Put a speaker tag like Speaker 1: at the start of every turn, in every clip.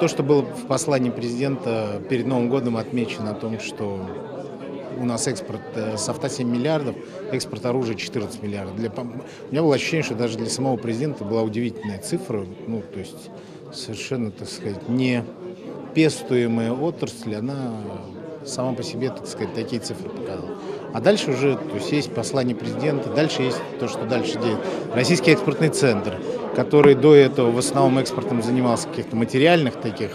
Speaker 1: То, что было в послании президента перед Новым годом отмечено о том, что у нас экспорт э, софта 7 миллиардов, экспорт оружия 14 миллиардов. Для, у меня было ощущение, что даже для самого президента была удивительная цифра, ну, то есть совершенно, так сказать, не пестуемая отрасль, она сама по себе, так сказать, такие цифры показала. А дальше уже, то есть есть послание президента, дальше есть то, что дальше делает. Российский экспортный центр, который до этого в основном экспортом занимался каких-то материальных таких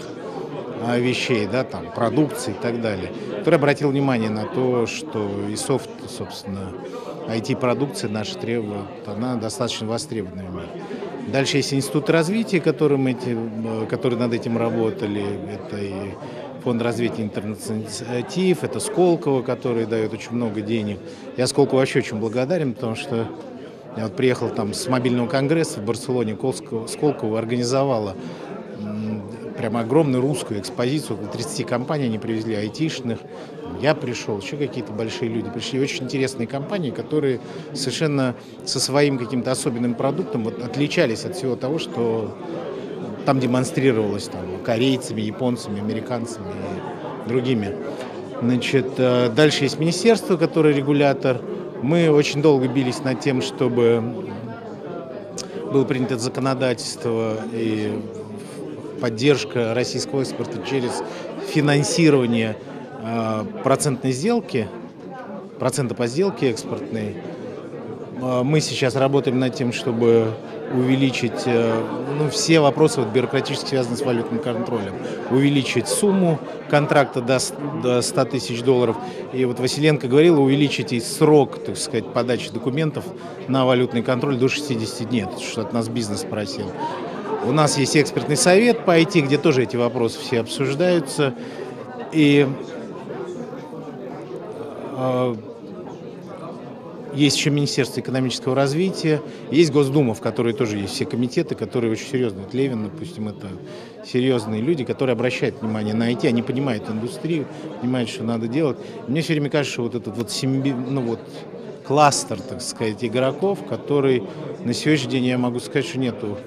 Speaker 1: а, вещей, да, там, продукции и так далее, который обратил внимание на то, что и софт, собственно, IT-продукция наша требует, она достаточно востребованная. Дальше есть институт развития, который, мы эти, э, который над этим работали. Это и фонд развития интернет-инициатив, это Сколково, который дает очень много денег. Я Сколково вообще очень благодарен, потому что я вот приехал там с мобильного конгресса в Барселоне, Сколково организовала прям огромную русскую экспозицию, около 30 компаний они привезли, айтишных. Я пришел, еще какие-то большие люди пришли. Очень интересные компании, которые совершенно со своим каким-то особенным продуктом вот, отличались от всего того, что там демонстрировалось там, корейцами, японцами, американцами и другими. Значит, э, дальше есть министерство, которое регулятор. Мы очень долго бились над тем, чтобы было принято законодательство и поддержка российского экспорта через финансирование э, процентной сделки, процента по сделке экспортной. Э, мы сейчас работаем над тем, чтобы увеличить э, ну, все вопросы вот, бюрократически связанные с валютным контролем, увеличить сумму контракта до, до 100 тысяч долларов. И вот Василенко говорила, увеличить и срок, так сказать, подачи документов на валютный контроль до 60 дней, что от нас бизнес просил. У нас есть экспертный совет по IT, где тоже эти вопросы все обсуждаются. И э, есть еще Министерство экономического развития, есть Госдума, в которой тоже есть все комитеты, которые очень серьезные. Вот Левин, допустим, это серьезные люди, которые обращают внимание на IT, они понимают индустрию, понимают, что надо делать. Мне все время кажется, что вот этот вот, симби... ну вот кластер, так сказать, игроков, который на сегодняшний день, я могу сказать, что нету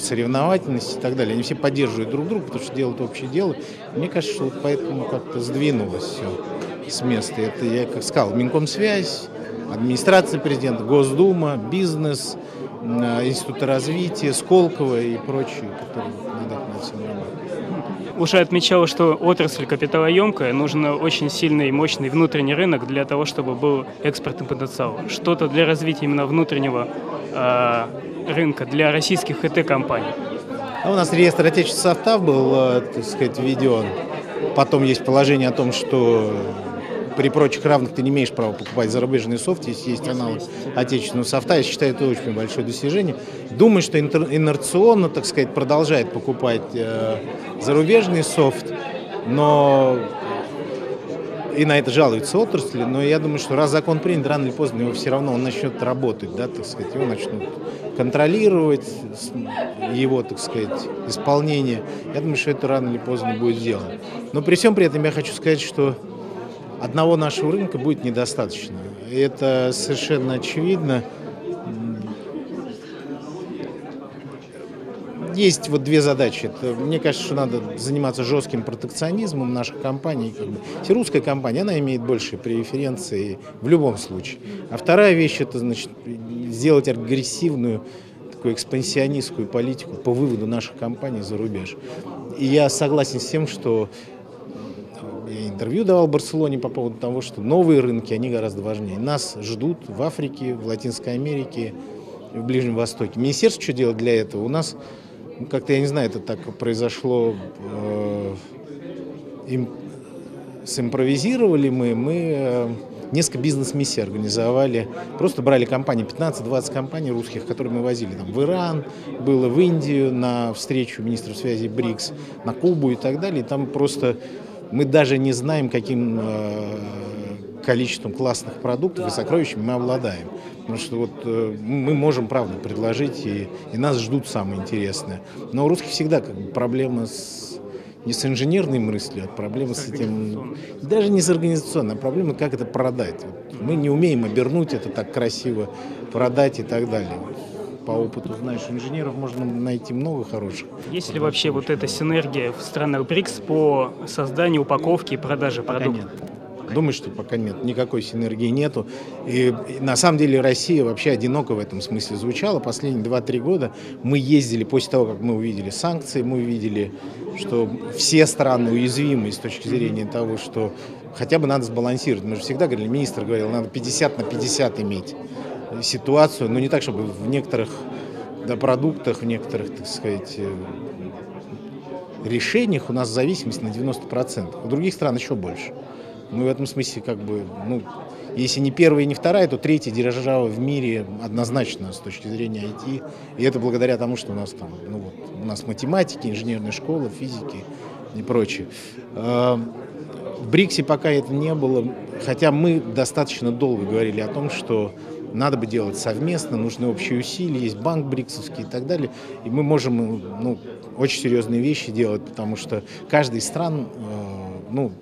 Speaker 1: соревновательности и так далее. Они все поддерживают друг друга, потому что делают общее дело. Мне кажется, что вот поэтому как-то сдвинулось все с места. Это я, как сказал, Минкомсвязь, администрация президента, Госдума, бизнес, Институты развития, Сколково и прочие, которые надо над всем работать.
Speaker 2: Уже отмечала, что отрасль капиталоемкая, нужен очень сильный и мощный внутренний рынок для того, чтобы был экспортный потенциал. Что-то для развития именно внутреннего э, рынка для российских ХТ-компаний?
Speaker 1: А у нас реестр отечественных софтов был, э, так сказать, введен. Потом есть положение о том, что при прочих равных ты не имеешь права покупать зарубежный софт, если есть аналог отечественного софта. Я считаю, это очень большое достижение. Думаю, что инерционно, так сказать, продолжает покупать э, зарубежный софт, но и на это жалуются отрасли, но я думаю, что раз закон принят, рано или поздно его все равно он начнет работать, да, так сказать, его начнут контролировать, его, так сказать, исполнение. Я думаю, что это рано или поздно будет сделано. Но при всем при этом я хочу сказать, что одного нашего рынка будет недостаточно. Это совершенно очевидно. есть вот две задачи. Это, мне кажется, что надо заниматься жестким протекционизмом наших компаний. Как бы. Русская компания, она имеет большие преференции в любом случае. А вторая вещь, это значит сделать агрессивную такую экспансионистскую политику по выводу наших компаний за рубеж. И я согласен с тем, что я интервью давал в Барселоне по поводу того, что новые рынки, они гораздо важнее. Нас ждут в Африке, в Латинской Америке, в Ближнем Востоке. Министерство что делать для этого? У нас ну, как-то, я не знаю, это так произошло, э, им, симпровизировали мы, мы э, несколько бизнес-миссий организовали, просто брали компании, 15-20 компаний русских, которые мы возили там, в Иран, было в Индию на встречу министров связи БРИКС, на Кубу и так далее, и там просто мы даже не знаем, каким э, количеством классных продуктов и сокровищами мы обладаем. Потому что вот э, мы можем, правда, предложить, и, и нас ждут самое интересное. Но у русских всегда как бы проблема с не с инженерной мыслью, а проблема с этим, даже не с организационной, а проблема, как это продать. Вот мы не умеем обернуть это так красиво, продать и так далее. По опыту знаешь, инженеров можно найти много хороших.
Speaker 2: Есть ли вообще вот эта синергия в странах БРИКС по созданию, упаковке и продаже продуктов?
Speaker 1: Думаю, что пока нет, никакой синергии нету. И, и на самом деле Россия вообще одиноко в этом смысле звучала. Последние 2-3 года мы ездили, после того, как мы увидели санкции, мы увидели, что все страны уязвимы с точки зрения того, что хотя бы надо сбалансировать. Мы же всегда говорили, министр говорил, надо 50 на 50 иметь ситуацию, но не так, чтобы в некоторых да, продуктах, в некоторых, так сказать, э, решениях у нас зависимость на 90%. У других стран еще больше. Мы в этом смысле как бы, ну, если не первая не вторая, то третья держава в мире однозначно с точки зрения IT. И это благодаря тому, что у нас там, ну вот, у нас математики, инженерная школа, физики и прочее. А, в БРИКСе пока это не было, хотя мы достаточно долго говорили о том, что надо бы делать совместно, нужны общие усилия, есть банк БРИКСовский и так далее. И мы можем ну, очень серьезные вещи делать, потому что каждый из стран э, ну,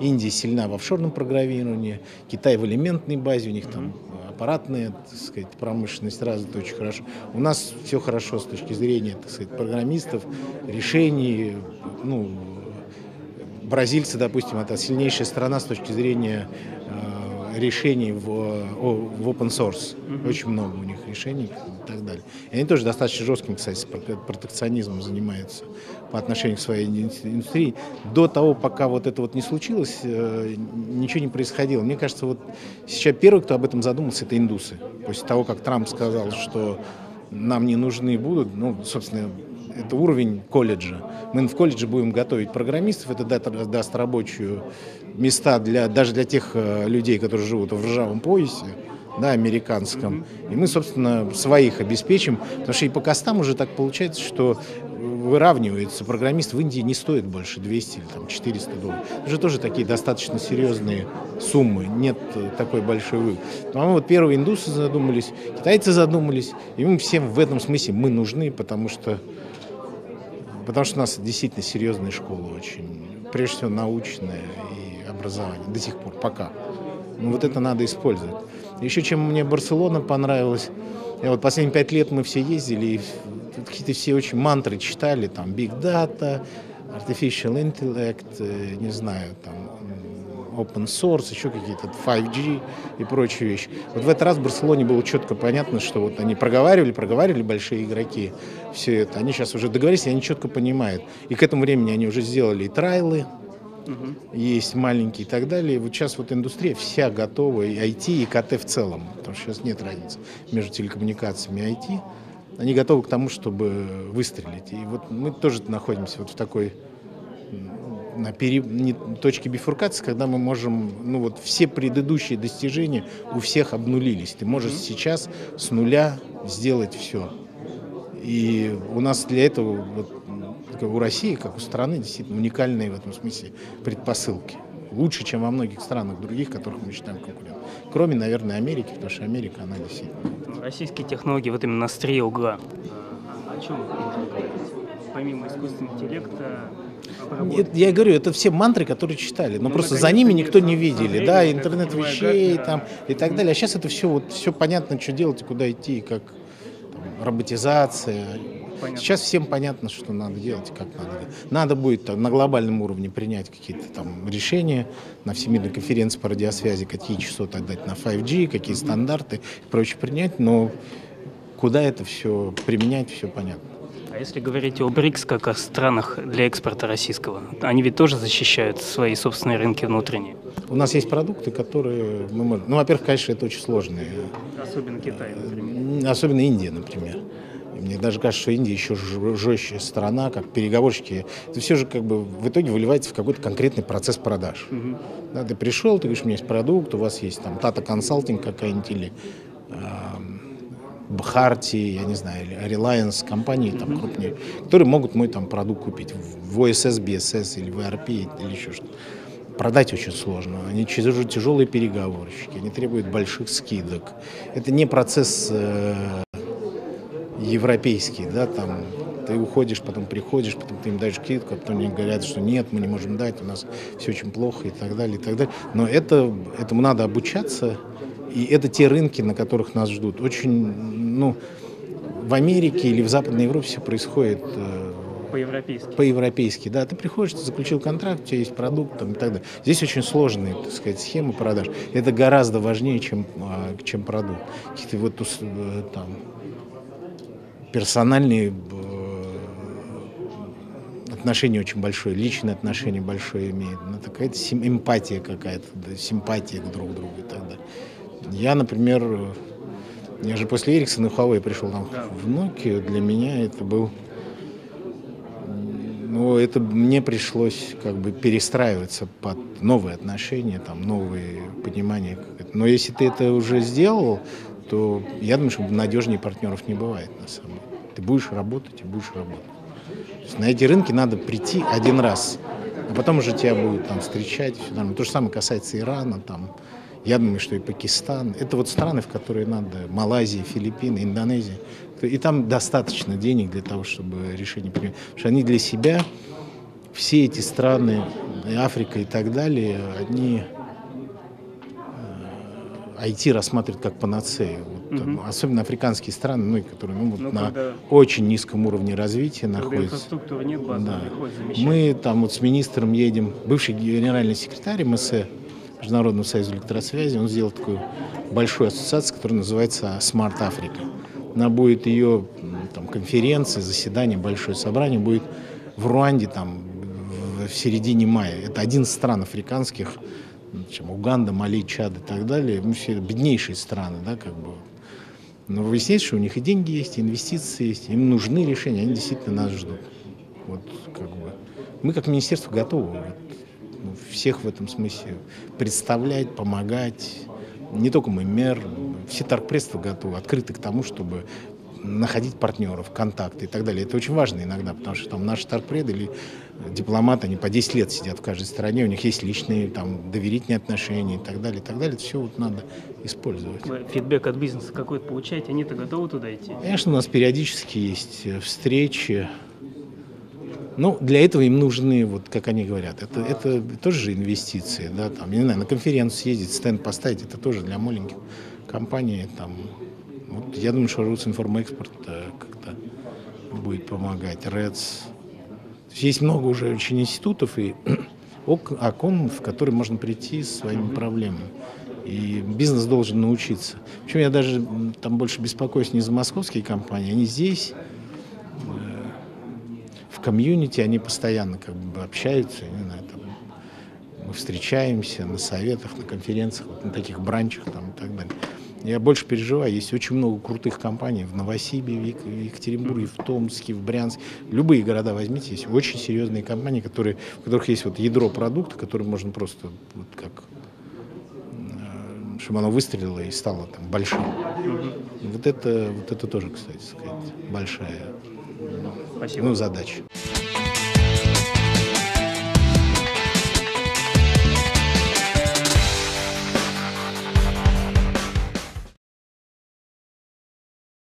Speaker 1: Индия сильна в офшорном программировании, Китай в элементной базе, у них там аппаратная так сказать, промышленность развита очень хорошо. У нас все хорошо с точки зрения так сказать, программистов, решений. Ну, бразильцы, допустим, это сильнейшая страна с точки зрения э, решений в, в open source. Очень много у них решений и так далее. И они тоже достаточно жестким, кстати, протекционизмом занимаются по отношению к своей индустрии. До того, пока вот это вот не случилось, э, ничего не происходило. Мне кажется, вот сейчас первый, кто об этом задумался, это индусы. После того, как Трамп сказал, что нам не нужны будут, ну, собственно, это уровень колледжа. Мы в колледже будем готовить программистов, это даст, рабочие места для, даже для тех э, людей, которые живут в ржавом поясе да, американском. И мы, собственно, своих обеспечим, потому что и по костам уже так получается, что выравнивается. Программист в Индии не стоит больше 200 или там, 400 долларов. Это же тоже такие достаточно серьезные суммы. Нет такой большой выгоды. По-моему, вот первые индусы задумались, китайцы задумались. И мы всем в этом смысле мы нужны, потому что, потому что у нас действительно серьезная школа очень. Прежде всего научная и образование. До сих пор, пока. Но вот это надо использовать. Еще чем мне Барселона понравилась, я вот последние пять лет мы все ездили, и какие-то все очень мантры читали, там, Big Data, Artificial Intellect, э, не знаю, там, open source, еще какие-то 5G и прочие вещи. Вот в этот раз в Барселоне было четко понятно, что вот они проговаривали, проговаривали большие игроки все это. Они сейчас уже договорились, и они четко понимают. И к этому времени они уже сделали и трайлы, угу. есть маленькие и так далее. Вот сейчас вот индустрия вся готова, и IT, и КТ в целом, потому что сейчас нет разницы между телекоммуникациями и IT. Они готовы к тому, чтобы выстрелить. И вот мы тоже находимся вот в такой пере... не, точке бифуркации, когда мы можем, ну вот все предыдущие достижения у всех обнулились. Ты можешь сейчас с нуля сделать все. И у нас для этого вот, у России, как у страны, действительно уникальные в этом смысле предпосылки. Лучше, чем во многих странах других, которых мы считаем конкурентами. Кроме, наверное, Америки, потому что Америка, она действительно...
Speaker 2: Российские технологии вот именно на острие угла. О чем Помимо искусственного интеллекта,
Speaker 1: я говорю, это все мантры, которые читали, но ну, просто за ними никто не видели, да, интернет вещей там и так далее. А сейчас это все вот все понятно, что делать и куда идти, как там, роботизация, Понятно. Сейчас всем понятно, что надо делать как надо. Надо будет там, на глобальном уровне принять какие-то там решения на Всемирной конференции по радиосвязи, какие частоты отдать на 5G, какие стандарты и прочее принять, но куда это все применять, все понятно.
Speaker 2: А если говорить о БРИКС как о странах для экспорта российского, они ведь тоже защищают свои собственные рынки внутренние?
Speaker 1: У нас есть продукты, которые мы можем... Ну, во-первых, конечно, это очень сложные.
Speaker 2: Особенно Китай, например.
Speaker 1: Особенно Индия, например. Мне даже кажется, что Индия еще жестче страна, как переговорщики. Это все же как бы в итоге выливается в какой-то конкретный процесс продаж. Угу. Да, ты пришел, ты говоришь, у меня есть продукт, у вас есть там Tata Consulting какая-нибудь или э, Бхарти, я не знаю, Reliance компании там крупнее, которые могут мой там продукт купить в OSS, BSS или в ERP или еще что-то. Продать очень сложно. Они тяжелые переговорщики, они требуют больших скидок. Это не процесс э, европейский, да, там ты уходишь, потом приходишь, потом ты им даешь скидку, а потом они говорят, что нет, мы не можем дать, у нас все очень плохо и так далее, и так далее. Но это, этому надо обучаться, и это те рынки, на которых нас ждут. Очень, ну, в Америке или в Западной Европе все происходит э,
Speaker 2: По-европейски.
Speaker 1: по-европейски. Да, ты приходишь, ты заключил контракт, у тебя есть продукт там, и так далее. Здесь очень сложные, так сказать, схемы продаж. Это гораздо важнее, чем, а, чем продукт. Какие-то вот э, там персональные отношения очень большое, личное отношение большое имеет. Ну, такая эмпатия какая-то, да, симпатия к друг другу и так далее. Я, например, э, я же после Эриксона Huawei пришел там в Nokia, для меня это был ну, это мне пришлось как бы перестраиваться под новые отношения, там, новые понимания. Но если ты это уже сделал, то я думаю, что надежнее партнеров не бывает на самом деле. Ты будешь работать и будешь работать. Есть на эти рынки надо прийти один раз, а потом уже тебя будут там встречать. Все. То же самое касается Ирана, там, я думаю, что и Пакистан. Это вот страны, в которые надо, Малайзия, Филиппины, Индонезия. И там достаточно денег для того, чтобы решение принять. Потому что они для себя, все эти страны, Африка и так далее, они IT рассматривают как панацею. Вот, там, особенно африканские страны, ну, которые ну, вот
Speaker 2: Ну,
Speaker 1: на очень низком уровне развития находятся.
Speaker 2: инфраструктуры нет, базовых
Speaker 1: Да. Мы там вот с министром едем, бывший генеральный секретарь МСЭ, Международного союза электросвязи, он сделал такую большую ассоциацию, которая называется Smart Africa. Она будет ее там, конференция, заседание, большое собрание будет в Руанде там в, середине мая. Это 11 стран африканских, чем Уганда, Мали, Чад и так далее. Ну, все беднейшие страны, да, как бы. Но выясняется, что у них и деньги есть, и инвестиции есть, им нужны решения, они действительно нас ждут. Вот как бы. Мы как министерство готовы вот, ну, всех в этом смысле представлять, помогать. Не только мы, мэр, все торгпредства готовы, открыты к тому, чтобы находить партнеров, контакты и так далее. Это очень важно иногда, потому что там наши торгпреды или дипломаты, они по 10 лет сидят в каждой стране, у них есть личные, там, доверительные отношения и так далее, и так далее. Это все вот надо использовать.
Speaker 2: Фидбэк от бизнеса какой-то получаете, они-то готовы туда идти?
Speaker 1: Конечно, у нас периодически есть э, встречи. Ну, для этого им нужны, вот как они говорят, это, это тоже же инвестиции, да, там, я не знаю, на конференцию съездить, стенд поставить, это тоже для маленьких компаний, там, вот, я думаю, что Русинформэкспорт как-то будет помогать, РЭЦ. Есть есть много уже очень институтов и ок- окон, в которые можно прийти с своими проблемами. И бизнес должен научиться. Причем я даже там больше беспокоюсь не за московские компании, они здесь, э, в комьюнити, они постоянно как бы общаются, не знаю, там, мы встречаемся на советах, на конференциях, вот на таких бранчах там, и так далее. Я больше переживаю, есть очень много крутых компаний в Новосибе, в Ек- в Екатеринбурге, в Томске, в Брянске. Любые города возьмите, есть очень серьезные компании, которые, в которых есть вот ядро продукта, который можно просто вот как э, чтобы оно выстрелило и стало там большим. Вот это, вот это тоже, кстати сказать, большая
Speaker 2: Спасибо.
Speaker 1: ну, задача.